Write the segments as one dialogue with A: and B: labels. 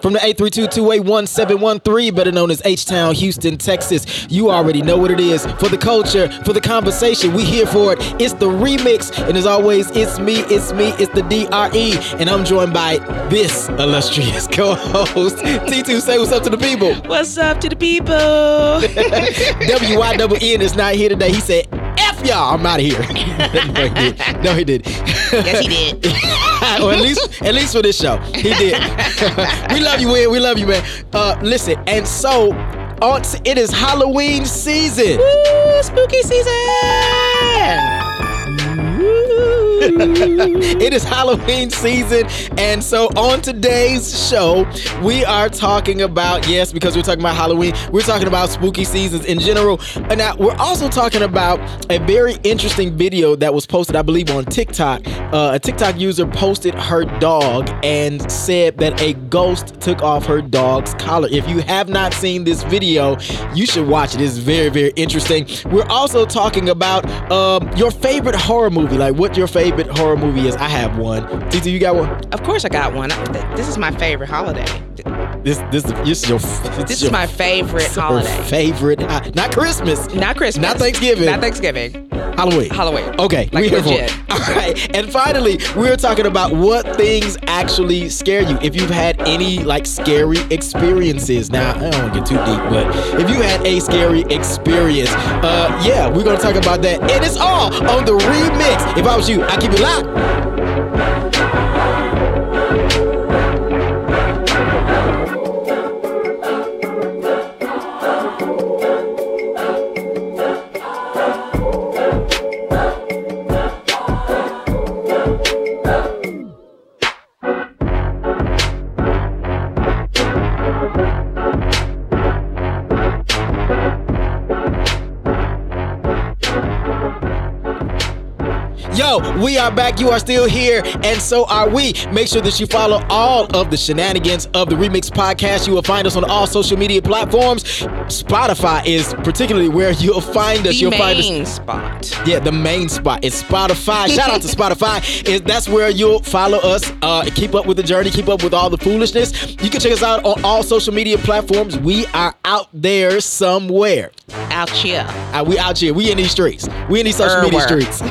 A: from the 832-281-1713, better known as H-Town, Houston, Texas. You already know what it is. For the culture, for the conversation, we here for it. It's the remix, and as always, it's me, it's me, it's the D-R-E, and I'm joined by this illustrious co-host. T2, say what's up to the people.
B: What's up to the people?
A: W-Y-double-N is not here today. He said, F y'all, I'm out of here. no, he did. No, he did.
B: yes, he did.
A: or at least, at least for this show, he did. we love you, Win. We love you, man. Uh, listen, and so on. It is Halloween season.
B: Woo, spooky season.
A: It is Halloween season, and so on today's show, we are talking about yes, because we're talking about Halloween, we're talking about spooky seasons in general. And now we're also talking about a very interesting video that was posted, I believe, on TikTok. Uh, a TikTok user posted her dog and said that a ghost took off her dog's collar. If you have not seen this video, you should watch it. It's very, very interesting. We're also talking about um, your favorite horror movie, like what your favorite horror movie is. I have one. TT, you got one?
B: Of course, I got one. This is my favorite holiday.
A: This this this is your
B: this, is my favorite holiday.
A: Favorite, not Christmas,
B: not Christmas,
A: not Thanksgiving,
B: not Thanksgiving.
A: Halloween.
B: Halloween.
A: Okay,
B: like
A: we here
B: legit.
A: for it. All right, and finally, we're talking about what things actually scare you. If you've had any like scary experiences. Now, I don't want to get too deep, but if you had a scary experience, uh, yeah, we're gonna talk about that, and it's all on the remix. If I was you, I keep it locked. We are back. You are still here, and so are we. Make sure that you follow all of the shenanigans of the Remix Podcast. You will find us on all social media platforms. Spotify is particularly where you'll find us.
B: The
A: you'll
B: main
A: find us.
B: spot.
A: Yeah, the main spot is Spotify. Shout out to Spotify. Is that's where you'll follow us, uh, keep up with the journey, keep up with all the foolishness. You can check us out on all social media platforms. We are out there somewhere.
B: Out here.
A: Uh, we out here. We in these streets. We in these social media streets. we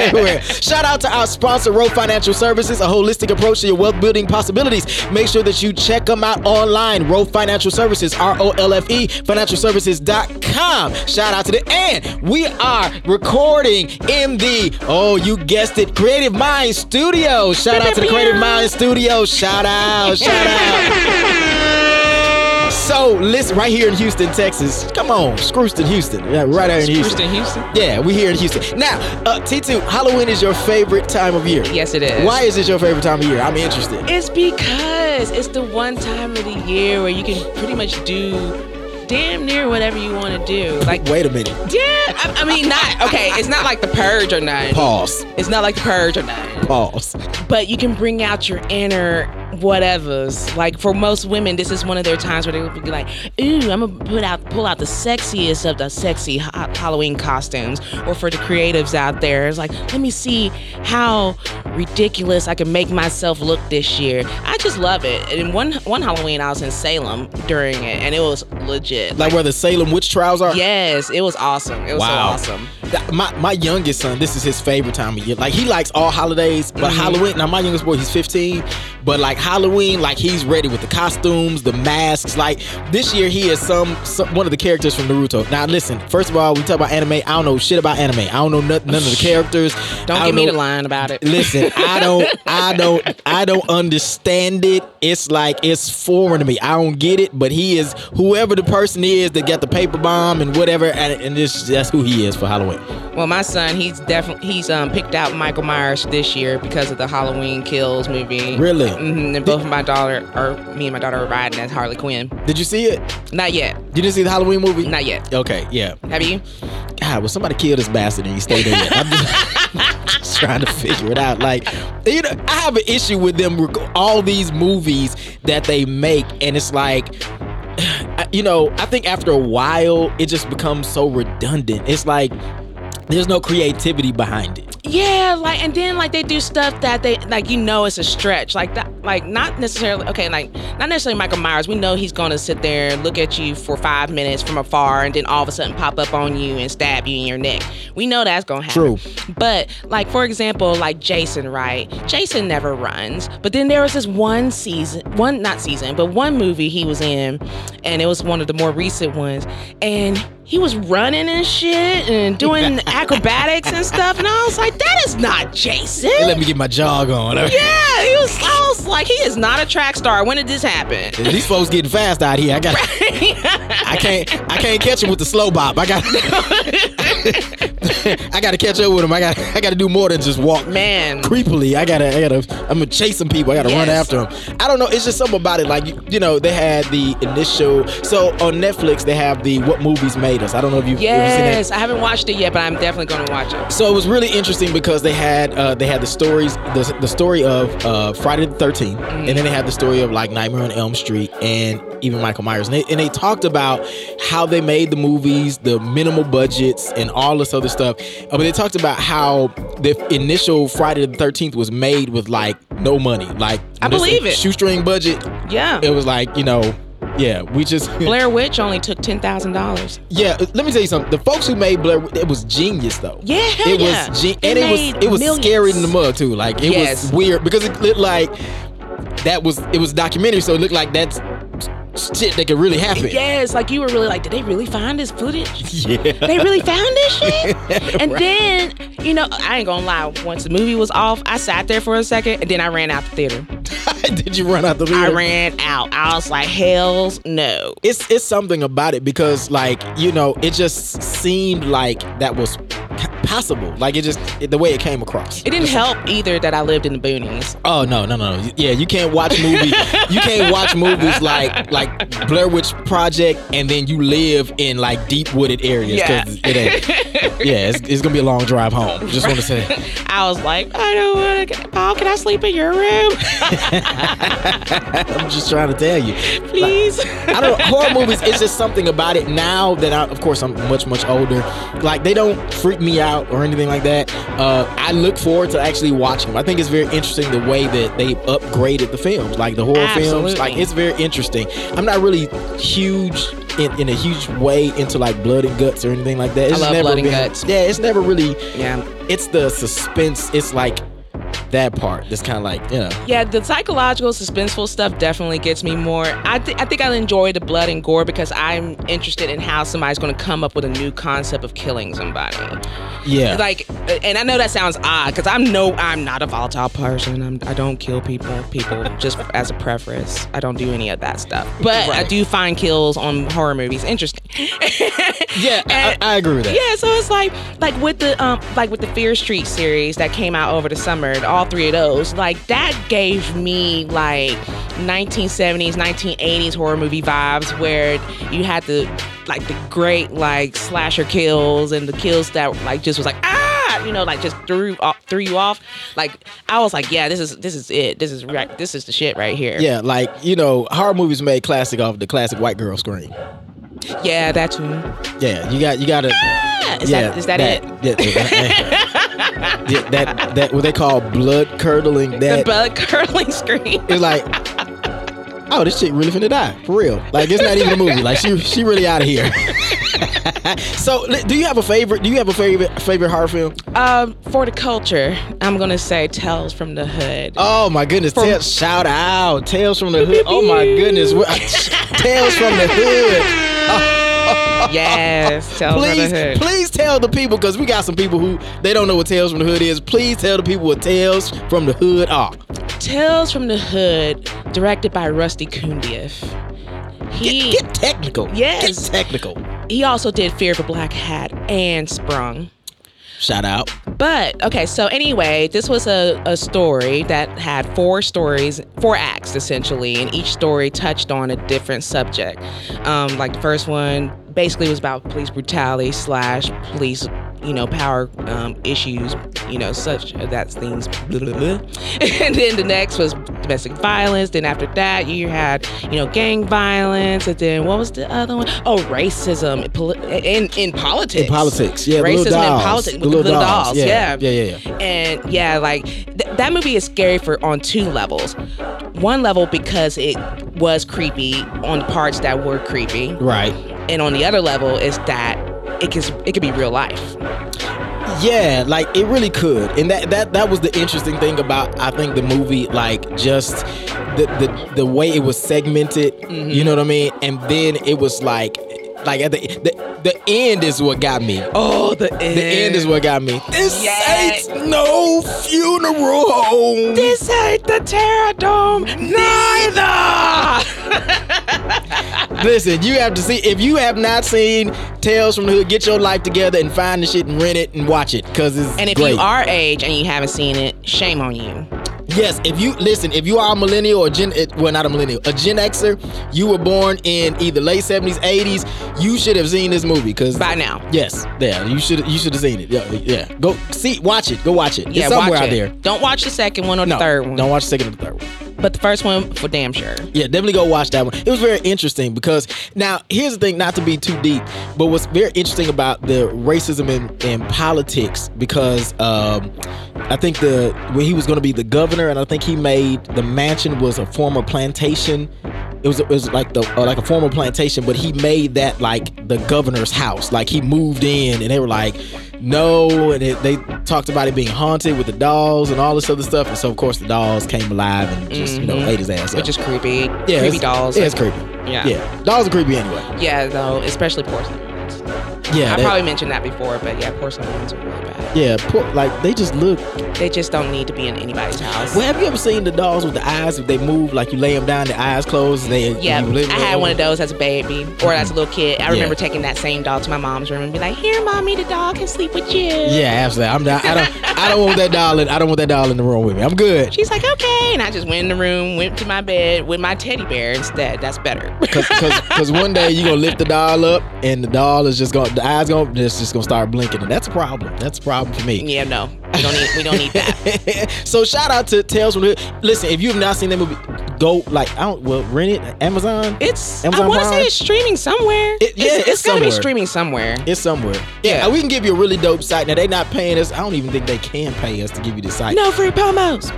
A: everywhere. Shout out to our sponsor, Row Financial Services, a holistic approach to your wealth building possibilities. Make sure that you check them out online. Row Financial Services, R O L F E, financialservices.com. Shout out to the and we are recording in the oh you guessed it, Creative Mind Studio. Shout out to the Creative Mind Studio. Shout out, shout out. So, listen, right here in Houston, Texas. Come on, Scrooston, Houston. Yeah, right here in Houston.
B: Houston, Houston.
A: Yeah, we here in Houston. Now, uh, T2, Halloween is your favorite time of year.
B: Yes, it is.
A: Why is it your favorite time of year? I'm interested.
B: It's because it's the one time of the year where you can pretty much do damn near whatever you want to do. Like,
A: Wait a minute.
B: yeah, I, I mean, not okay. It's not like the purge or nothing.
A: Pause.
B: It's not like the purge or nothing.
A: Pause.
B: But you can bring out your inner whatevers. Like for most women, this is one of their times where they would be like, "Ooh, I'm gonna put out, pull out the sexiest of the sexy ha- Halloween costumes." Or for the creatives out there, it's like, "Let me see how ridiculous I can make myself look this year." I just love it. And one one Halloween, I was in Salem during it, and it was legit.
A: Like where the Salem witch trials are?
B: yes, it was awesome. It was
A: Wow.
B: so awesome.
A: My, my youngest son, this is his favorite time of year. Like he likes all holidays, but
B: Mm-hmm.
A: Halloween. Now my youngest boy, he's 15, but like Halloween, like he's ready with the costumes, the masks. Like this year, he is some, some one of the characters from Naruto. Now listen, first of all, we talk about anime. I don't know shit about anime. I don't know nothing, none of the characters.
B: Don't get me to lying about it.
A: Listen, I don't, I don't, I don't understand it. It's like it's foreign to me. I don't get it. But he is whoever the person is that got the paper bomb and whatever, and, and this that's who he is for Halloween.
B: Well, my son, he's definitely he's um picked out Michael Myers this year because of the Halloween Kills movie.
A: Really?
B: hmm And both of my daughter, or me and my daughter, are riding as Harley Quinn.
A: Did you see it?
B: Not yet.
A: You didn't see the Halloween movie?
B: Not yet.
A: Okay, yeah.
B: Have you?
A: God, well, somebody killed this bastard and he stayed there. yet. I'm just, just trying to figure it out. Like, you know, I have an issue with them. rec- All these movies that they make, and it's like, you know, I think after a while, it just becomes so redundant. It's like there's no creativity behind it.
B: Yeah, like and then like they do stuff that they like you know it's a stretch. Like that like not necessarily okay, like not necessarily Michael Myers. We know he's gonna sit there and look at you for five minutes from afar, and then all of a sudden pop up on you and stab you in your neck. We know that's gonna happen.
A: True.
B: But like for example, like Jason, right? Jason never runs. But then there was this one season, one not season, but one movie he was in, and it was one of the more recent ones, and he was running and shit and doing acrobatics and stuff, and I was like, that is not Jason.
A: Let me get my jog on.
B: Yeah, he was. I was like, he is not a track star. When did this happen?
A: These folks getting fast out here. I got. I can't. I can't catch him with the slow bop. I got. I got to catch up with him. I got. I got to do more than just walk.
B: Man.
A: Creepily, I gotta. I gotta. I'm gonna chase some people. I gotta run after them. I don't know. It's just something about it. Like you, you know, they had the initial. So on Netflix, they have the what movies made us. I don't know if you've ever seen that.
B: Yes, I haven't watched it yet, but I'm definitely gonna watch it.
A: So it was really interesting because they had uh, they had the stories the, the story of uh, Friday the 13th and then they had the story of like Nightmare on Elm Street and even Michael Myers and they, and they talked about how they made the movies the minimal budgets and all this other stuff Uh, but they talked about how the initial Friday the 13th was made with like no money like
B: I believe it.
A: shoestring budget
B: Yeah.
A: it was like you know yeah we just
B: Blair Witch only took ten thousand dollars.
A: yeah let me tell you something the folks who made Blair it was genius though
B: Yeah, hell
A: it
B: yeah.
A: was, and it was it was
B: millions.
A: scary in the mud too. Like it
B: Yes.
A: was weird because it looked like that was it was documentary, so it looked like that's shit that could really happen.
B: Yes, like you were really like, did they really find this footage?
A: Yeah.
B: They really found this shit? And then, you know, I ain't gonna lie, once the movie was off, I sat there for a second and then I ran out the theater.
A: Did you run out the theater?
B: I ran out. I was like, hell's no.
A: It's it's something about it because like you know it just seemed like that was p- possible. Like it just it, the way it came across.
B: It didn't help either that I lived in the boonies.
A: Oh no no no yeah you can't watch movie you can't watch movies like like Blair Witch Project and then you live in like deep wooded areas.
B: Yeah.
A: it ain't yeah it's, it's gonna be a long drive home just want to say
B: I was like, I don't want to. Paul, can I sleep in your room,
A: I'm just trying to tell you
B: please?
A: I don't know. horror movies it's just something about it now that I of course I'm much much older like they don't freak me out or anything like that uh, I look forward to actually watching them I think it's very interesting the way that they upgraded the films like the horror
B: Absolutely.
A: films like it's very interesting I'm not really huge in, in a huge way into like blood and guts or anything like that it's
B: I love
A: never
B: blood and guts.
A: yeah it's never really
B: yeah.
A: it's the suspense it's like that part that's kind of like you know
B: Yeah, the psychological, suspenseful stuff definitely gets me more. I, th- I think i'll enjoy the blood and gore because I'm interested in how somebody's going to come up with a new concept of killing somebody.
A: yeah
B: Like, and I know that sounds odd because I'm no, I'm not a volatile person. I'm, I don't kill people, people just as a preference. I don't do any of that stuff. But I do find kills on horror movies interesting.
A: yeah I,
B: And-
A: I agree with that
B: Yeah, so it's like like with the um like with the Fear Street series that came out over the summer, all three of those, like that gave me like 1970s, 1980s horror movie vibes where you had the like the great like slasher kills and the kills that like just was like ah! You know like just threw off, threw you off. Like I was like yeah this is this is it. This is right this is the shit right here.
A: Yeah, like you know, horror movies made classic off the classic white girl scream.
B: Yeah that too
A: Yeah, you got you got to.
B: Ah, is
A: yeah,
B: that is that, it
A: Yeah, yeah, yeah, that that what they call blood curdling.
B: the
A: That
B: blood curdling scream
A: it's like, oh, this chick really finna die for real. Like it's not even a movie. Like she she really out of here. so, do you have a favorite? Do you have a favorite favorite horror film?
B: Um, for the culture, I'm gonna say Tales from the Hood.
A: Oh my goodness!
B: From-
A: Tales, shout out Tales from the Hood. Oh my goodness! Tales from the Hood.
B: yes, Tales
A: please,
B: from the Hood.
A: please tell the people because we got some people who they don't know what Tales from the Hood is. Please tell the people what Tales from the Hood are.
B: Tales from the Hood, directed by Rusty Cundieff. He
A: Get, get technical.
B: Yes.
A: Get technical.
B: he also did Fear of a Black Hat and Sprung.
A: Shout out.
B: But okay, so anyway, this was a, a story that had four stories, four acts essentially, and each story touched on a different subject. Um, like the first one basically was about police brutality slash police you know, power um, issues, you know, such that things. Blah, blah, blah. and then the next was domestic violence. Then after that, you had, you know, gang violence. And then what was the other one? Oh, racism in, in, politics.
A: In politics, yeah,
B: Racism in politics with the
A: little
B: little
A: dolls,
B: dolls.
A: yeah.
B: Yeah.
A: Yeah, yeah, yeah.
B: And yeah, like th- that movie is scary for on two levels. One level because it was creepy on parts that were creepy,
A: Right.
B: and on the other level is that it can it could be real life.
A: Yeah, like it really could, and that that that was the interesting thing about I think the movie, like just the the the way it was segmented.
B: Mm-hmm.
A: You know what I mean? And then it was like, like at the the, the end is what got me.
B: Oh, the end.
A: The end is what got me. This ain't no funeral home.
B: This ain't the Terror Dome. Neither.
A: Listen, you have to see if you have not seen Tales from the Hood, get your life together and find the shit and rent it and watch it because it's
B: and if
A: great.
B: you are age and you haven't seen it, shame on you.
A: Yes, if you listen, if you are a millennial or Gen, eh, well, not a millennial, a Gen Xer, you were born in either late seventies, eighties, you should have seen this movie because
B: By now.
A: Yes, yeah, you should you should have seen it. Yeah, yeah. Go see, watch it. Go watch it.
B: Yeah,
A: it's somewhere
B: watch
A: out
B: it.
A: there.
B: Don't watch the second one or the
A: No,
B: third one.
A: don't watch the second or the third one.
B: But the first one for damn sure.
A: Yeah, definitely go watch that one. It was very interesting because now here's the thing, not to be too deep, but what's very interesting about the racism in, in politics because um, I think the when he was going to be the governor, and I think he made the mansion was a former plantation. It was it was like the uh, like a former plantation, but he made that like the governor's house. Like he moved in, and they were like, no, and it, they talked about it being haunted with the dolls and all this other stuff. And so of course the dolls came alive and just you know
B: Mhm.
A: ate his ass up.
B: Which is creepy.
A: Yeah,
B: creepy dolls.
A: Yeah, it's creepy.
B: Yeah.
A: Yeah. Dolls are creepy anyway.
B: Yeah, though, especially porcelain ones.
A: Yeah.
B: I
A: they-
B: probably mentioned that before, but yeah, porcelain ones are really.
A: Yeah, poor, like they just look.
B: They just don't need to be in anybody's house.
A: Well, have you ever seen the dolls with the eyes? If they move, like you lay them down, the eyes close. and they.
B: yeah, I had one of those as a baby or as a little kid. I
A: Yeah.
B: remember taking that same doll to my mom's room and be like, "Here, mommy, the dog can sleep with you."
A: Yeah, absolutely. I'm not. I don't. I don't want that doll. In, I don't want that doll in the room with me. I'm good.
B: She's like, "Okay," and I just went in the room, went to my bed with my teddy bear instead. That's better.
A: Cause, cause, 'cause one day you are gonna lift the doll up and the doll is just gonna the eyes gonna just, just gonna start blinking and that's a problem. That's a problem for me.
B: yeah, no, we don't need we don't need that.
A: so shout out to Tales from the Hood. Listen, if you've not seen that movie, go like I don't well rent it Amazon.
B: It's
A: Amazon
B: I want to say it's streaming somewhere.
A: It- yeah,
B: it's,
A: it's
B: gotta be streaming somewhere.
A: It's somewhere. Yeah,
B: Yeah.
A: we can give you a really dope site. Now they're not paying us. I don't even think they can pay us to give you the site.
B: No free promos.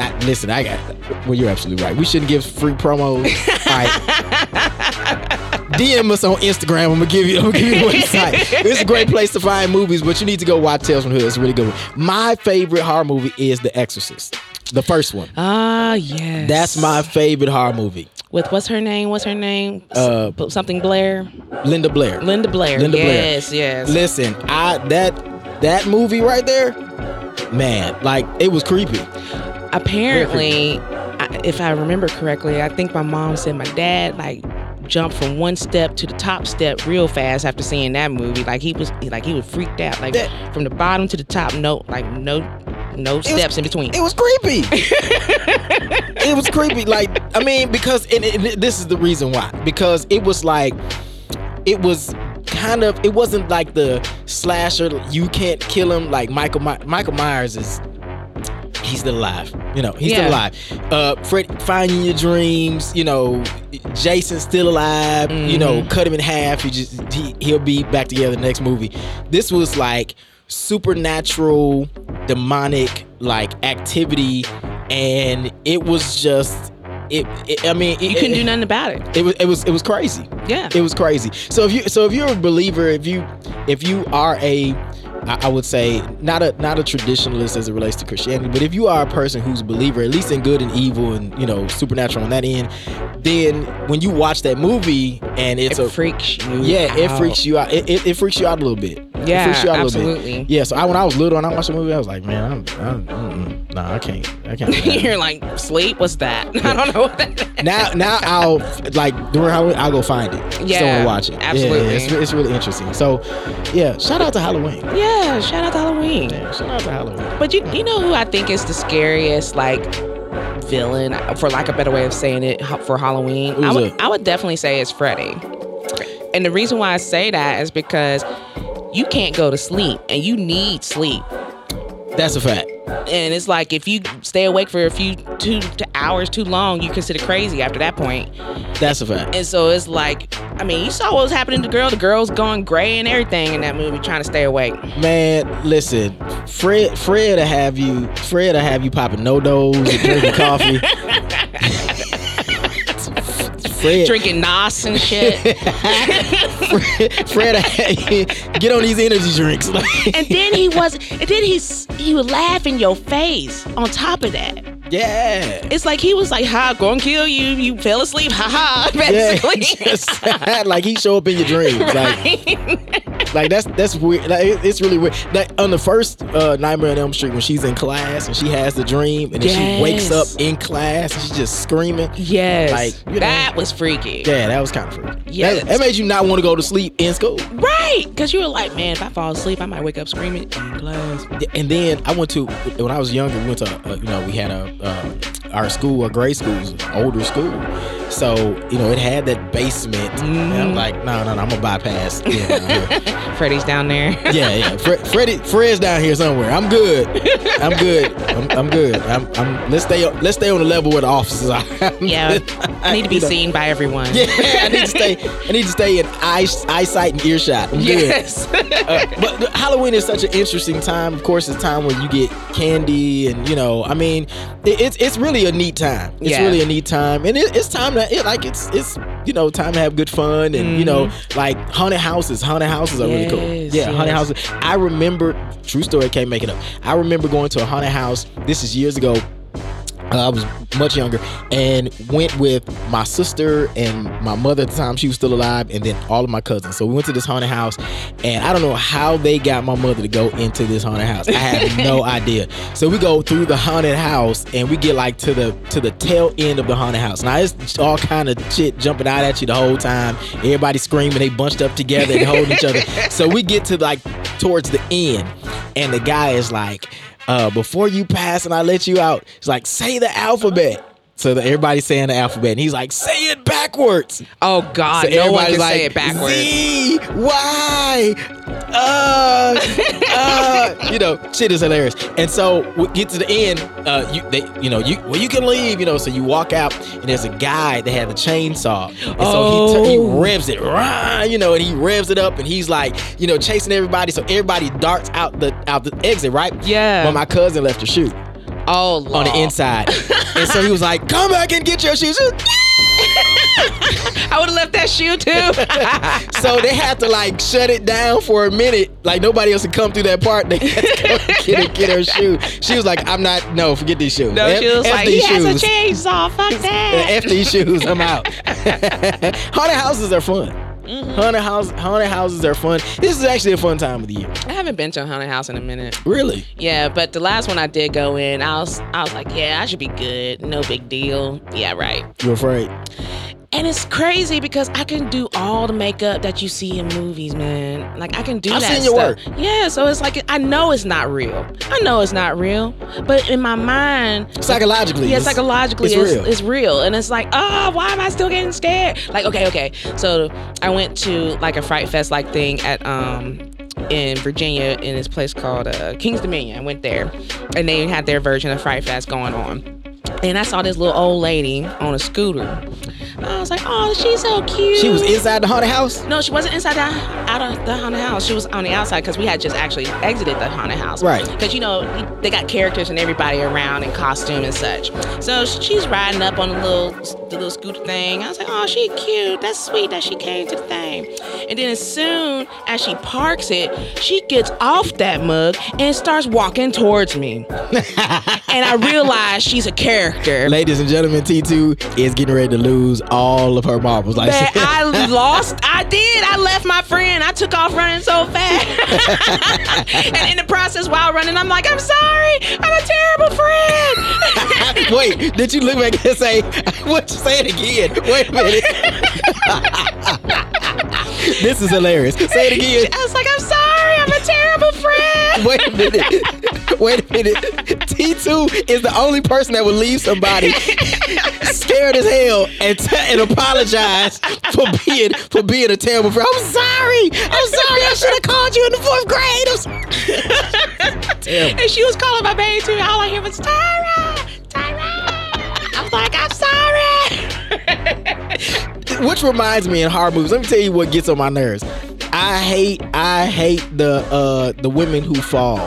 A: I, listen, I got. Well, you're absolutely right. We shouldn't give free promos. All right. DM us on Instagram. I'm gonna give you. I'm gonna give you the website. It's a great place to find movies, but you need to go watch Tales from the Hood. It's a really good one. My favorite horror movie is The Exorcist, the first one.
B: Ah, yes.
A: That's my favorite horror movie.
B: with what's her name? What's her name?
A: Uh,
B: something Blair.
A: Linda Blair.
B: Linda Blair.
A: Linda Blair.
B: yes, yes.
A: Listen, I that that movie right there, man, like it was creepy.
B: Apparently, I, if I remember correctly, I think my mom said my dad like jumped from one step to the top step real fast after seeing that movie. Like he was like he was freaked out. Like
A: That-
B: from the bottom to the top, no like no no steps in between.
A: It was creepy. it was creepy. Like I mean, because and, and this is the reason why. Because it was like it was kind of it wasn't like the slasher. You can't kill him like Michael My- Michael Myers is. He's still alive, you know. He's still alive. Uh, Fred, finding your dreams, you know. Jason's still alive, you know.
B: Mhm.
A: Cut him in half. He just he, he'll be back together the next movie. This was like supernatural, demonic like activity, and it was just it. it I mean,
B: you couldn't
A: it,
B: do nothing about it.
A: It was it was it was crazy.
B: Yeah.
A: It was crazy. So if you so if you're a believer, if you if you are a I I would say not a not a traditionalist as it relates to Christianity, but if you are a person who's a believer, at least in good and evil and you know supernatural on that end, then when you watch that movie and it's
B: it
A: a
B: freaks you.
A: yeah, it freaks you out. It, it, it freaks you out a little bit.
B: Yeah,
A: freaks you out a little bit.
B: absolutely.
A: Yeah, so I, when I was little and I watched the movie, I was like, man, I'm, I'm mm-mm. nah, I can't, I can't.
B: You're like sleep. What's that? I don't know what that. Is.
A: now now I'll like during Halloween I'll go find it.
B: Yeah,
A: wanna watch it.
B: Absolutely.
A: Yeah, it's, it's really interesting. So yeah, shout out to Halloween.
B: Yeah, shout out to Halloween.
A: Yeah, shout out to Halloween.
B: But you you know who I think is the scariest like villain for lack of a better way of saying it for Halloween? I would? I would definitely say it's Freddy. And the reason why I say that is because you can't go to sleep and you need sleep.
A: That's a fact.
B: And it's like if you stay awake for a few two to hours too long, you consider crazy after that point.
A: That's a fact.
B: And so it's like, I mean, you saw what was happening to the girl. The girl's going gray and everything in that movie, trying to stay awake.
A: Man, listen, Fred, Fred to have you, Fred to have you popping NoDoz and drinking coffee. Fred,
B: Drinking Nos and shit.
A: Fred, Fred to have you get on these energy drinks.
B: And then he was, and then he's he would laugh in your face. On top of that,
A: yeah.
B: it's like he was like, "Ha, gonna kill you. You fell asleep. Ha ha."
A: Yeah, just, like he show up in your dreams, like, like that's that's weird. Like it- it's really weird. Like on the first uh, Nightmare on Elm Street, when she's in class and she has the dream, and then she wakes up in class and she's just screaming.
B: yes,
A: Like, you know.
B: that was freaky.
A: Yeah, that was kind of freaky.
B: Yes.
A: That, that made you not want to go to sleep in school.
B: Right, because you were like, man, if I fall asleep, I might wake up screaming in class.
A: And then I went to when I was younger. We went to uh, you know we had a uh, our school, our grade school was an older school, so you know it had that basement. And I'm like, no, no, no, I'm gonna bypass. Yeah,
B: Freddy's down there.
A: yeah, yeah. Fred, Freddie, Fred's down here somewhere. I'm good. I'm good. I'm, I'm good. I'm, I'm. Let's stay. Let's stay on the level where the officers are.
B: yeah, I need to be
A: You know,
B: seen by everyone.
A: Yeah, I need to stay. I need to stay in eye, eyesight and earshot. I'm good.
B: Yes.
A: Uh, but Halloween is such an interesting time. Of course, it's time when you get candy, and you know, I mean, it, it's it's really a neat time. It's
B: Yeah.
A: really a neat time, and it, it's time to it, like it's it's you know time to have good fun, and you know, like haunted houses. Haunted houses are really cool.
B: Mm-hmm. Yes,
A: Yeah, haunted houses. I remember. True story. I Can't make it up. I remember going to a haunted house. This is years ago. Uh, I was much younger and went with my sister and my mother at the time. She was still alive, and then all of my cousins. So we went to this haunted house, and I don't know how they got my mother to go into this haunted house. I have no idea. So we go through the haunted house, and we get like to the to the tail end of the haunted house. Now it's all kind of shit jumping out at you the whole time. Everybody screaming, they bunched up together and holding each other. So we get to like towards the end, and the guy is like uh, before you pass and I let you out, he's like, say the alphabet. So that everybody's saying the alphabet, and he's like, say it backwards.
B: Oh God,
A: So
B: no one
A: everybody's
B: can say it backwards.
A: Z Y uh uh you know shit is hilarious and so we get to the end uh you they you know you well you can leave you know so you walk out and there's a guy that had a chainsaw and so he, t- he
B: Oh.
A: revs it rah, you know and he revs it up and he's like you know chasing everybody so everybody darts out the out the exit right
B: Yeah.
A: but my cousin left her shoe
B: Oh,
A: on the inside and so he was like come back and get your shoes
B: I would have left that shoe too.
A: so they had to like shut it down for a minute. Like nobody else could come through that part. They had to go get, her, get her shoe. She was like, "I'm not. No, forget these shoes.
B: no,
A: F-
B: she was
A: F
B: like, he has a chainsaw. Fuck that.
A: F these shoes. I'm out." haunted houses are fun.
B: Mm-hmm.
A: Haunted house, haunted houses are fun. This is actually a fun time of the year.
B: I haven't been to a haunted house in a minute.
A: Really?
B: Yeah, but the last one I did go in, I was I was like, yeah, I should be good. No big deal. Yeah, right.
A: You're afraid?
B: And it's crazy because I can do all the makeup that you see in movies, man. Like I can do that.
A: I've
B: that
A: seen your
B: stuff. Yeah, so it's like I know it's not real. I know it's not real, but in my mind,
A: Psychologically,
B: yeah,
A: it's-
B: psychologically,
A: it's
B: it's,
A: real.
B: it's real. And it's like, oh, why am I still getting scared? Like, okay, okay. So I went to like a Fright Fest like thing at um in Virginia in this place called uh, King's Dominion. I went there, and they had their version of Fright Fest going on. And I saw this little old lady on a scooter. I was like, oh, she's so cute.
A: She was inside the haunted house.
B: No, she wasn't inside the out of the haunted house. She was on the outside because we had just actually exited the haunted house.
A: Right.
B: Because you know they got characters and everybody around in costume and such. So she's riding up on the little the little scooter thing. I was like, oh, she cute. That's sweet that she came to the thing. And then as soon as she parks it, she gets off that mug and starts walking towards me. and I realize she's a character.
A: Ladies and gentlemen, T2 is getting ready to lose all of her marbles. Like
B: I lost. I did. I left my friend. I took off running so fast. and in the process, while running, I'm like, I'm sorry. I'm a terrible friend.
A: Wait, did you look back and say, what you say it again? Wait a minute. this is hilarious. Say it again.
B: I was like, I'm sorry. I'm a friend.
A: Wait a minute. Wait a minute. T2 is the only person that would leave somebody scared as hell, and, t- and apologized for being for being a terrible friend. I'm sorry. I'm sorry. I should have called you in the fourth grade.
B: And she was calling my baby too. All I hear was Tyra, Tyra. I'm like, I'm sorry.
A: Which reminds me in horror movies. Let me tell you what gets on my nerves. I hate I hate the uh the women who fall.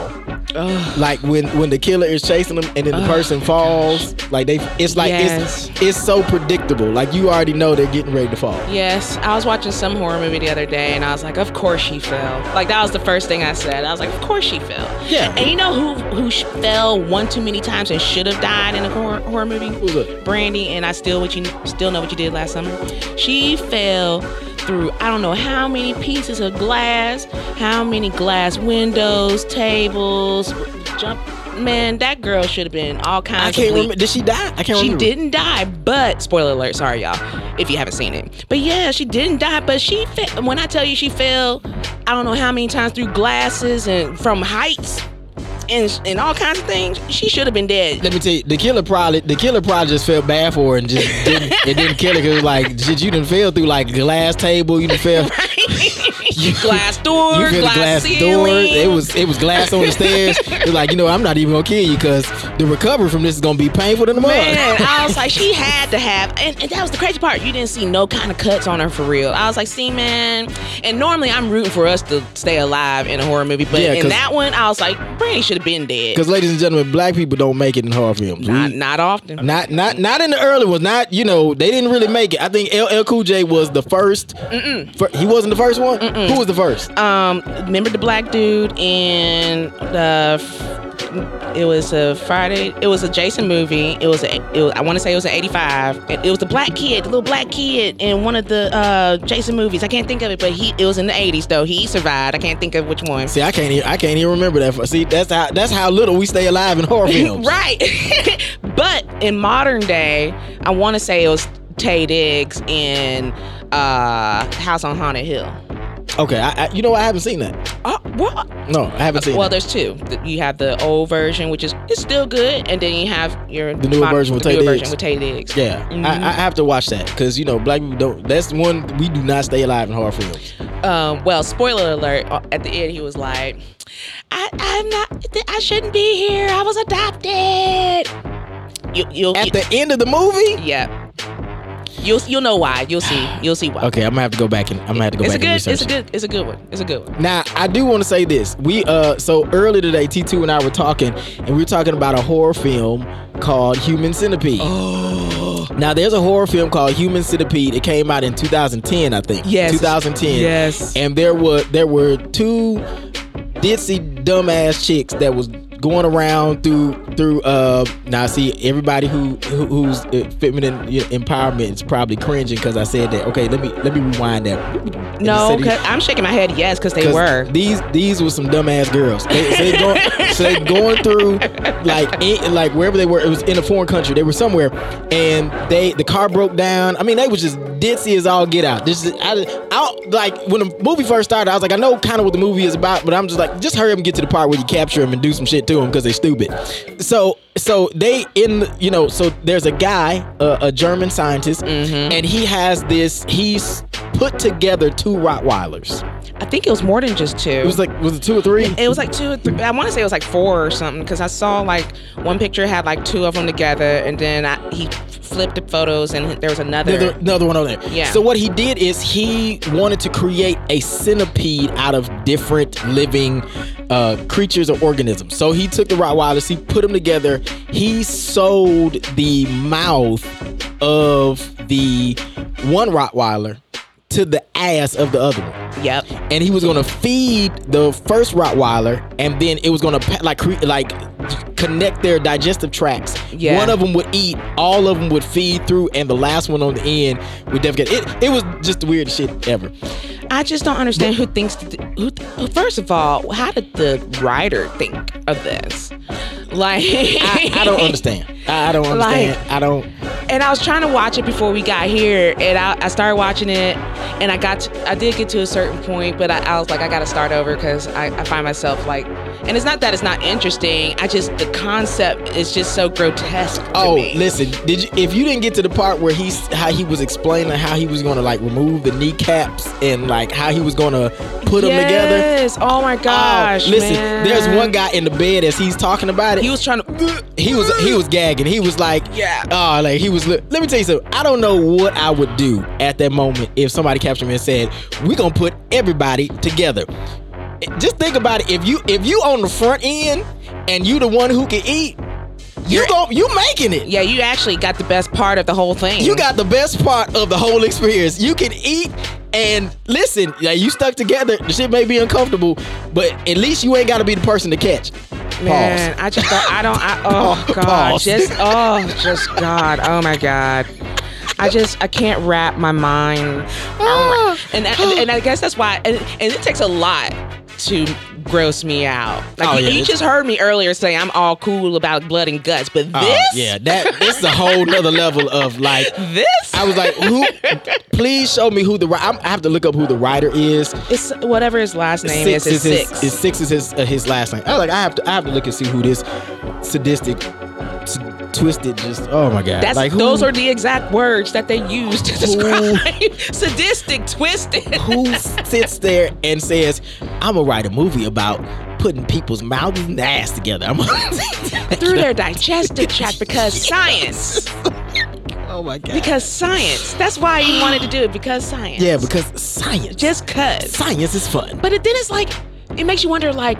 A: Like when when the killer is chasing them and then the person falls. Like they it's like
B: Yes.
A: it's it's so predictable. Like you already know they're getting ready to fall.
B: Yes, I was watching some horror movie the other day, and I was like, "Of course she fell." Like that was the first thing I said. I was like, "Of course she fell."
A: Yeah.
B: And you know who who fell one too many times and should have died in a horror, horror movie?
A: Who's that?
B: Brandy, and I still what you still know what you did last summer. She fell through I don't know how many pieces of glass, how many glass windows, tables, jump. Man, that girl should have been all kinds. Of-
A: I
B: can't
A: remember. Did she die? I can't
B: she
A: remember.
B: She didn't die, but spoiler alert, sorry y'all, if you haven't seen it. But yeah, she didn't die, but she fe- when I tell you she fell, I don't know how many times through glasses and from heights and and all kinds of things. She should have been dead.
A: Let me tell you, the killer probably the killer probably just felt bad for her and just didn't it didn't kill her because like shit, you done fell through like glass table, you done fell
B: glass door,
A: you
B: glass,
A: glass door. It was it was glass on the stairs. It's like you know I'm not even gonna kill you because the recovery from this is gonna be painful in the mud.
B: Man, I was like, she had to have, and, and that was the crazy part. You didn't see no kind of cuts on her for real. I was like, see, man. And normally I'm rooting for us to stay alive in a horror movie, but
A: Yeah,
B: in that one, I was like, Brandy should have been dead.
A: Because ladies and gentlemen, black people don't make it in horror films. We-
B: Not, not often.
A: Not not not in the early ones. Not you know they didn't really make it. I think LL Cool J was the 1st fir- he wasn't the first one. Who was the first?
B: Um, remember the black dude in the. It was a Friday. It was a Jason movie. It was a. It was, I want to say it was an '85. It, it was the black kid, the little black kid in one of the uh, Jason movies. I can't think of it, but he. It was in the '80s though. He survived. I can't think of which one.
A: See, I can't even, I can't even remember that. See, that's how that's how little we stay alive in horror films.
B: right. but in modern day, I want to say it was Taye Diggs in uh, House on Haunted Hill.
A: Okay, I, I, you know? I haven't seen that.
B: Oh, what?
A: No, I haven't seen.
B: Well,
A: that.
B: there's two. You have the old version, which is it's still good, and then you have your
A: The newer version with
B: the
A: Tay
B: version with Taye Diggs.
A: Yeah,
B: Mhm.
A: I, I have to watch that because you know black people don't. That's one we do not stay alive in horror films.
B: Um, well, spoiler alert. uh, At the end, he was like, "I, I'm not. I shouldn't be here. I was adopted." You, you'll,
A: At
B: you-
A: the end of the movie.
B: yeah. You'll you'll know why. You'll see. You'll see why.
A: Okay, I'm gonna have to go back and I'm gonna have to go
B: it's a
A: back and
B: good.
A: research.
B: It's a good. It's a good one. It's a good one.
A: Now, I do want to say this. We uh so earlier today, T2 and I were talking, and we were talking about a horror film called Human Centipede.
B: Oh.
A: Now, there's a horror film called Human Centipede. It came out in 2010, I think.
B: Yes.
A: 2010.
B: Yes.
A: And there were there were two ditzy dumbass chicks that was going around through through uh now see everybody who, who who's uh, feminine empowerment is probably cringing because I said that okay let me let me rewind that
B: No, 'cause- I'm shaking my head. Yes, because they
A: 'Cause
B: were.
A: These these were some dumbass girls. They, so they going so they going through like in, like wherever they were. It was in a foreign country. They were somewhere, and they the car broke down. I mean, they was just ditzy as all get out. This is I, I like when the movie first started. I was like, I know kind of what the movie is about, but I'm just like, just hurry up and get to the part where you capture them and do some shit to them because they're stupid. So so they in you know so there's a guy a, a German scientist and he has this he's put together two Rottweilers.
B: I think it was more than just two.
A: It was like was it two or three?
B: It was like two or three. I want to say it was like four or something because I saw like one picture had like two of them together, and then I, he flipped the photos, and there was another.
A: Another, another one over there.
B: Yeah.
A: So what he did is he wanted to create a centipede out of different living uh, creatures or organisms. So he took the Rottweilers, he put them together. He sewed the mouth of the one Rottweiler to the ass of the other one
B: Yep.
A: and he was gonna feed the first Rottweiler, and then it was gonna like cre- like connect their digestive tracts.
B: Yeah.
A: One of them would eat, all of them would feed through, and the last one on the end would definitely. It, it was just the weirdest shit ever.
B: I just don't understand who thinks. Th- who first of all, how did the writer think of this? Like,
A: I, I don't understand. I, I don't understand. I don't.
B: and I was trying to watch it before we got here, and I, I started watching it, and I got, to, I did get to a certain point, but I, I was like, I got to start over because I, I find myself like And it's not that it's not interesting. I just the concept is just so grotesque. to
A: Oh,
B: me.
A: listen! Did you? If you didn't get to the part where he's how he was explaining how he was gonna like remove the kneecaps and like how he was gonna put them together.
B: Yes. Oh my oh, gosh.
A: oh, listen!
B: man.
A: There's one guy in the bed as he's talking about it.
B: He was trying to.
A: he was he was gagging. He was like,
B: Yeah.
A: oh, like he was. Let me tell you something. I don't know what I would do at that moment if somebody captured me and said, "We're gonna put everybody together." Just think about it. If you if you on the front end and you the one who can eat, you
B: You're-
A: go you making it.
B: Yeah, you actually got the best part of the whole thing.
A: You got the best part of the whole experience. You can eat and listen. Yeah, you stuck together. The shit may be uncomfortable, but at least you ain't got to be the person to catch.
B: Man, I just don't. I don't. I, oh God,
A: Pause.
B: just oh, just God. Oh my God. I just I can't wrap my mind.
A: Ah.
B: And and, and I guess that's why. And, and it takes a lot to gross me out. Like
A: Oh,
B: you,
A: yeah,
B: you just heard me earlier say I'm all cool about blood and guts, but
A: Oh,
B: this,
A: yeah, that this is a whole nother level of like.
B: this,
A: I was like, who? Please show me who the. ri- I'm- I have to look up who the writer is.
B: it's whatever his last name is. It's
A: his,
B: six.
A: Is six is his uh, his last name. I was like, I have to I have to look and see who this sadistic, twisted. Just oh my god.
B: That's
A: like who,
B: those are the exact words that they use to
A: Who-
B: describe sadistic, twisted.
A: who sits there and says, "I'm gonna write a movie about putting people's mouths and ass together." I'm
B: through their digestive tract because science.
A: oh my god.
B: Because science. That's why you wanted to do it because science.
A: yeah, because science.
B: just cuz.
A: science is fun.
B: But it, then it's like it makes you wonder like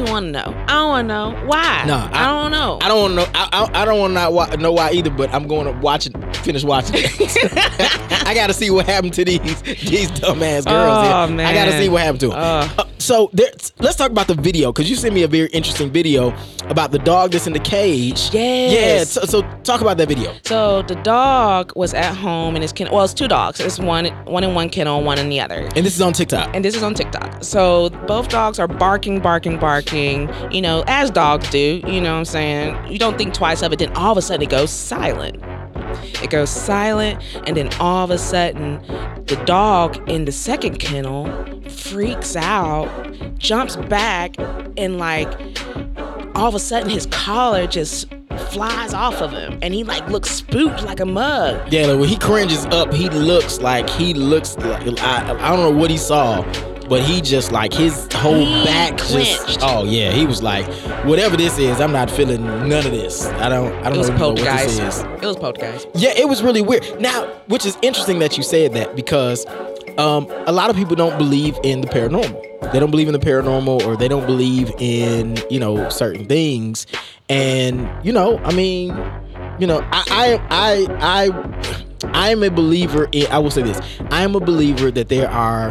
B: don't I don't even want to know. I don't want to know why.
A: No,
B: I,
A: I-
B: don't know.
A: I don't want to know. I, I, I don't want to not wa- know why either. But I'm going to watch it. Finish watching it. I got to see what happened to these these dumbass girls.
B: Oh,
A: here. I got to see what happened to them.
B: Ugh.
A: Uh, so there, let's talk about the video because you sent me a very interesting video about the dog that's in the cage.
B: Yes.
A: Yeah. So, so talk about that video.
B: So the dog was at home and his kennel. Well, it's two dogs. It's one one in one kennel, one in the other.
A: And this is on TikTok.
B: and this is on TikTok. So both dogs are barking, barking, barking, you know, as dogs do, you know what I'm saying? You don't think twice of it, then all of a sudden it goes silent. It goes silent, and then all of a sudden, the dog in the second kennel freaks out, jumps back, and like all of a sudden his collar just flies off of him, and he like looks spooked like a mug.
A: Yeah, like, when he cringes up, he looks like he looks like I, I don't know what he saw, but he just like his whole
B: He
A: back just oh yeah, he was like whatever this is, I'm not feeling none of this. I don't I don't
B: was
A: even know what this is.
B: It was poltergeist.
A: Yeah, it was really weird. Now, which is interesting that you said that because um, a lot of people don't believe in the paranormal. They don't believe in the paranormal, or they don't believe in you know certain things. And you know, I mean, you know, I I I I, I am a believer in. I will say this: I am a believer that there are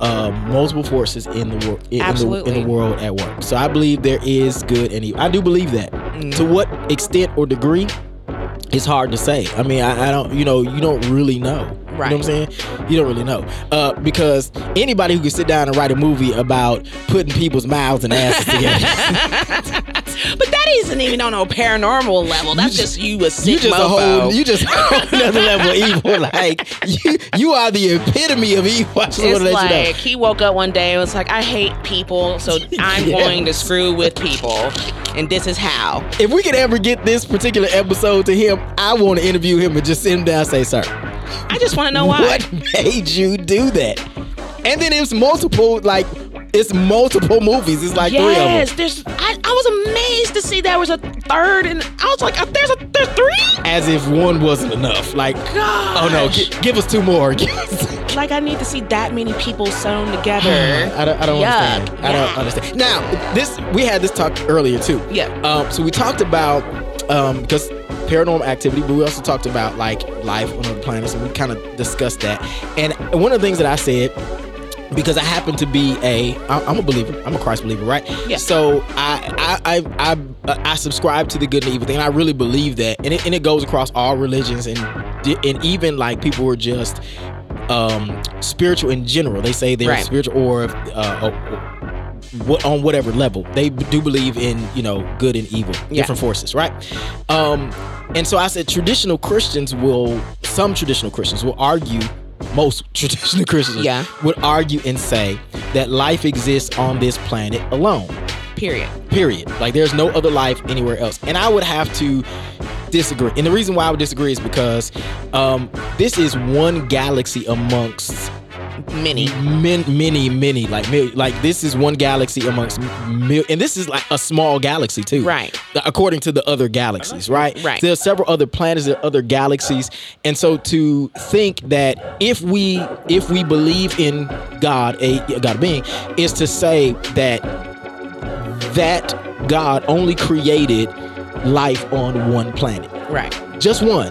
A: uh, multiple forces in the world in, the, in the world at work. So I believe there is good and evil. I do believe that.
B: Mm.
A: To what extent or degree? it's hard to say. I mean, I, I don't, you know, you don't really know. You know what I'm saying? You don't really know. Uh, because anybody who can sit down and write a movie about putting people's mouths and asses together,
B: But that isn't even on a paranormal level. That's just, you a sick
A: you just a whole, you just a whole another level of evil. Like you, you are the epitome of evil. I just
B: it's
A: let
B: like
A: you know.
B: he woke up one day and was like, I hate people, so I'm going to screw with people. And this is how.
A: If we could ever get this particular episode to him, I want to interview him and just sit him down and say, "Sir,
B: I just want to know why.
A: What made you do that? And then it's multiple, like it's multiple movies. It's like three of them.
B: yes, there's. I, I was amazed to see there was a third, and I was like, there's a there's three.
A: As if one wasn't enough. Like,
B: Gosh.
A: oh no, gi- give us two more.
B: Like I need to see that many people sewn together.
A: I don't, I don't understand. I don't understand. Now, this we had this talk earlier too.
B: Yeah.
A: Um, so we talked about um, because paranormal activity, but we also talked about like life on other planets, and we kind of discussed that. And one of the things that I said because I happen to be a I'm a believer. I'm a Christ believer, right?
B: Yeah.
A: So I I I I, I subscribe to the good and evil thing. And I really believe that, and it, and it goes across all religions and and even like people who are just um spiritual in general. They say they're
B: Right.
A: spiritual or uh, or- what on whatever level they do believe in you know good and evil
B: Yeah.
A: different forces right um and so i said traditional christians will some traditional christians will argue most traditional Christians
B: Yeah.
A: would argue and say that life exists on this planet alone.
B: Period.
A: Period. Like there's no other life anywhere else. And I would have to disagree. And the reason why I would disagree is because um, this is one galaxy amongst
B: Many.
A: min, many, many. Like like this is one galaxy amongst mil- and this is like a small galaxy too.
B: Right.
A: According to the other galaxies, right?
B: Right.
A: There are several other planets, there are other galaxies, and so to think that if we if we believe in God, a God being, is to say that that God only created life on one planet,
B: Right.
A: just one,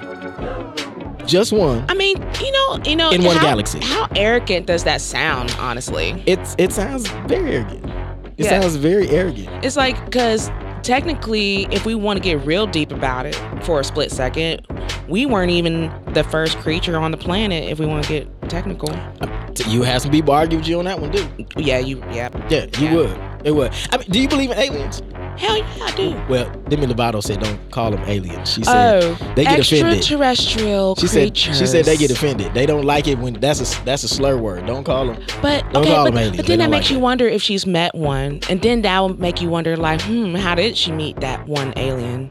A: just one.
B: I mean, you you know,
A: In one
B: how,
A: galaxy.
B: How arrogant does that sound? Honestly,
A: It's it sounds very arrogant. It
B: Yeah.
A: sounds very arrogant.
B: it's like because technically, if we want to get real deep about it for a split second, we weren't even the first creature on the planet. If we want to get technical,
A: you have some people argue with you on that one, too.
B: yeah, you, yeah,
A: Yeah, you
B: Yeah.
A: would. It would. I mean, do you believe in aliens?
B: Hell yeah, I do.
A: Well, Demi Lovato said don't call them aliens. She said
B: Oh,
A: they get offended.
B: extraterrestrial
A: She said
B: creatures.
A: she said they get offended. They don't like it when that's a that's a slur word. Don't call them.
B: But
A: Don't
B: okay,
A: call
B: but, but
A: They
B: then that makes
A: like
B: you
A: that.
B: wonder if she's met one, and then that will make you wonder, like, hmm, how did she meet that one alien,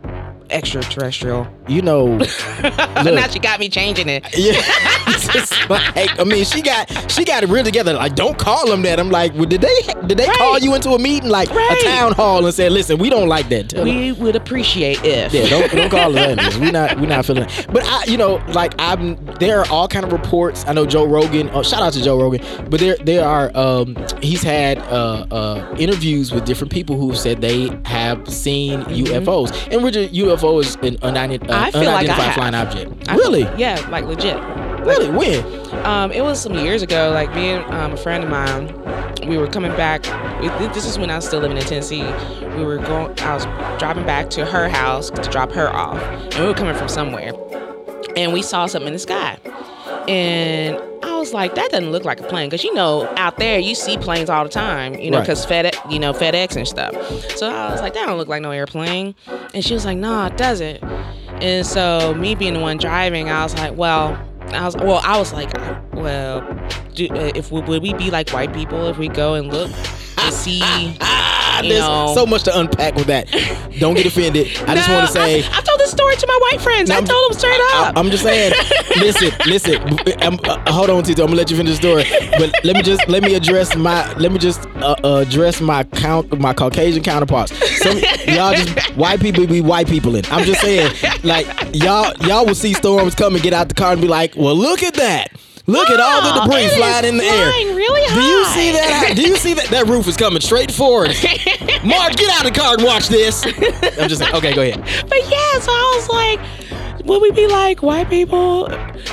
B: extraterrestrial?
A: You know, But
B: now she got me changing it.
A: yeah. Just like, I mean, she got she got it real together. Like, don't call them that. I'm like, well, did they did they call you into a meeting like
B: Right.
A: a town hall and said, listen, we don't like that. Tell them.
B: We would appreciate if.
A: Yeah, don't don't call us. We not we not feeling it. But I, you know, like I'm. There are all kind of reports. I know Joe Rogan. Oh, shout out to Joe Rogan. But there there are. Um, he's had uh, uh, interviews with different people who said they have seen UFOs. And which a UFO is an unidentified, uh,
B: I feel like
A: unidentified flying object.
B: I-
A: really,
B: Yeah, like legit.
A: really. When?
B: Um, it was some years ago. Like me and um, a friend of mine, we were coming back. This is when I was still living in Tennessee. We were going. I was driving back to her house to drop her off, and we were coming from somewhere, and we saw something in the sky, and I was like, "That doesn't look like a plane," because you know, out there you see planes all the time, you know,
A: Right.
B: because FedEx, you know, FedEx and stuff. So I was like, "That don't look like no airplane," and she was like, "No, it doesn't." And so me being the one driving, I was like, "Well." I was well. I was like, well, do, uh, if we, would we be like white people if we go and look and see? You
A: there's
B: know.
A: so much to unpack with that. Don't get offended. I just want to say.
B: I, I told this story to my white friends.
A: No,
B: I told them straight up.
A: I, am just saying. listen, listen. I'm, uh, hold on, Tito. I'm gonna let you finish the story. But let me just let me address my let me just uh, uh, address my count my Caucasian counterparts. Some y'all just white people be white people in. I'm just saying, like y'all y'all will see storms come and get out the car and be like, well, look at that. Look at all the
B: ah,
A: debris flying in the air.
B: really
A: Do you see that? Do you see that? That roof is coming straight forward. Mark, get out of the car and watch this. I'm just like, Okay, go ahead.
B: But yeah, so I was like, would we be like white people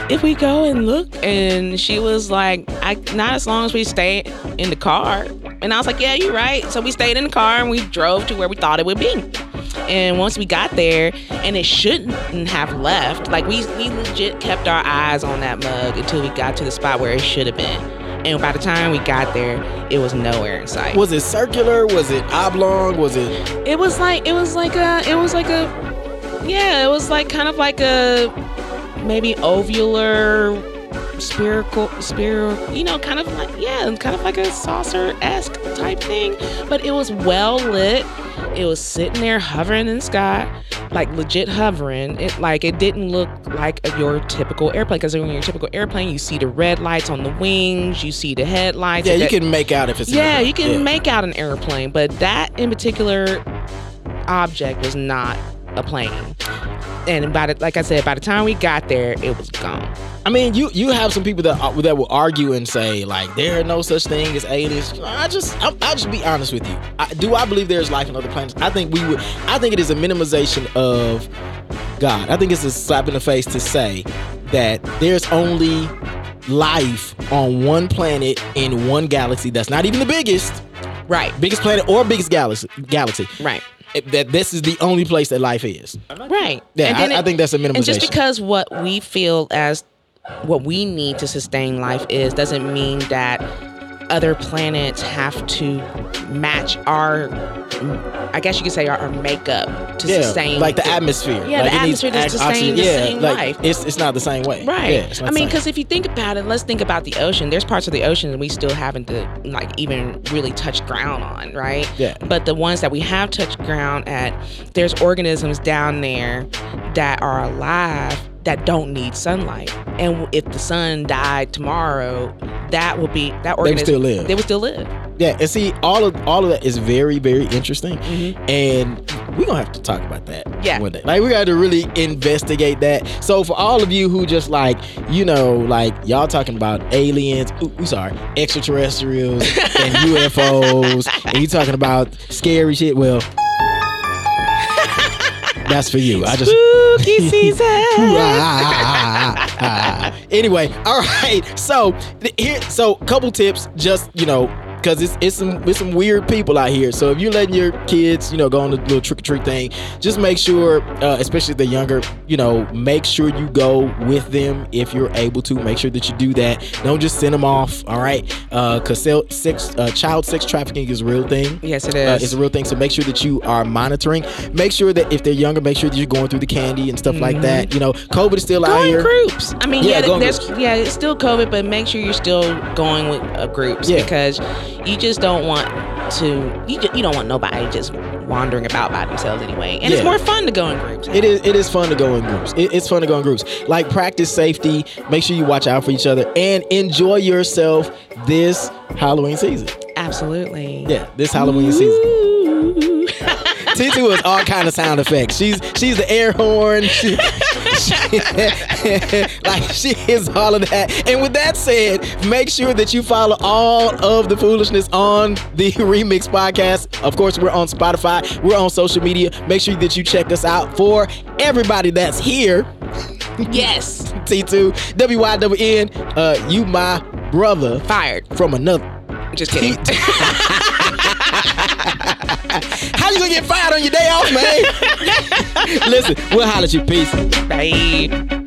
B: if we go and look? And she was like, I not as long as we stay in the car. And I was like, yeah, you're right. So we stayed in the car and we drove to where we thought it would be. And once we got there, and it shouldn't have left. Like we we legit kept our eyes on that mug until we got to the spot where it should have been. And by the time we got there, it was nowhere in sight.
A: Was it circular? Was it oblong? Was it?
B: It was like it was like a it was like a yeah, it was like kind of like a maybe ovular spherical spiral you know kind of like yeah kind of like a saucer-esque type thing but it was well lit it was sitting there hovering in the sky like legit hovering it like it didn't look like your typical airplane because when you're your typical airplane you see the red lights on the wings you see the headlights
A: Yeah, you
B: that-
A: can make out if it's.
B: yeah, you can
A: Yeah.
B: make out an airplane, but that in particular object was not a plane. And by the, like I said, by the time we got there, it was gone.
A: I mean, you you have some people that uh, that will argue and say like there are no such thing as aliens. I just I, I'll just be honest with you. I, do I believe there's life on other planets? I think we would. I think it is a minimization of God. I think it's a slap in the face to say that there's only life on one planet in one galaxy that's not even the biggest
B: Right,
A: biggest planet or biggest galaxy galaxy
B: right,
A: It- that this is the only place that life is
B: right.
A: yeah I, I think that's a minimization
B: And just because what we feel as what we need to sustain life is doesn't mean that other planets have to match our, I guess you could say our, our makeup to
A: yeah,
B: sustain
A: like the atmosphere.
B: Yeah,
A: like
B: the atmosphere to sustain
A: oxygen.
B: the
A: yeah,
B: same
A: like,
B: life.
A: It's it's not the same way.
B: Right.
A: Yeah,
B: I mean, because if you think about it, let's think about the ocean. There's parts of the ocean that we still haven't to, like even really touched ground on, right?
A: Yeah.
B: But the ones that we have touched ground at, there's organisms down there that are alive that don't need sunlight. And if the sun died tomorrow, that would be that organism.
A: They would still live.
B: They would still live.
A: Yeah, and see, all of all of that is very, very interesting,
B: Mhm.
A: and we're gonna have to talk about that.
B: Yeah.
A: one day. Like we got to really investigate that. So for all of you who just like, you know, like y'all talking about aliens, ooh, ooh, sorry, extraterrestrials and UFOs, and you talking about scary shit. Well, that's for you. I just.
B: Spooky season.
A: anyway, all right. So here, so couple tips. Just you know, because it's it's some it's some weird people out here. So if you're letting your kids, you know, go on the little trick or treat thing, just make sure, uh, especially the younger, you know, make sure you go with them if you're able to. Make sure that you do that. Don't just send them off. All right, because sex, uh, child sex trafficking is a real thing.
B: Yes, it is.
A: Uh, it's a real thing. So make sure that you are monitoring. Make sure that if they're younger, make sure that you're going through the candy and stuff like that. You know, COVID is still out
B: Go in
A: here.
B: groups. I mean,
A: Yeah,
B: yeah, there's yeah, it's still COVID, but make sure you're still going with uh, groups
A: Yeah.
B: because you just don't want to. You just, you don't want nobody just wandering about by themselves anyway, and
A: Yeah.
B: it's more fun to go in groups.
A: It is. It is fun to go in groups. It- it's fun to go in groups. Like practice safety. Make sure you watch out for each other and enjoy yourself this Halloween season.
B: Absolutely.
A: Yeah, this Halloween season.
B: Ooh.
A: T2 is all kind of sound effects. She's she's the air horn. She- like she is all of that. And with that said, make sure that you follow all of the foolishness on the Remix podcast. Of course, we're on Spotify. We're on social media. Make sure that you check us out. For everybody that's here,
B: yes.
A: T2 WYWN, uh, you my brother
B: Fired.
A: from another.
B: Just kidding.
A: How you gonna get fired on your day off, man? Listen, we'll holler at you. Peace.
B: Bye.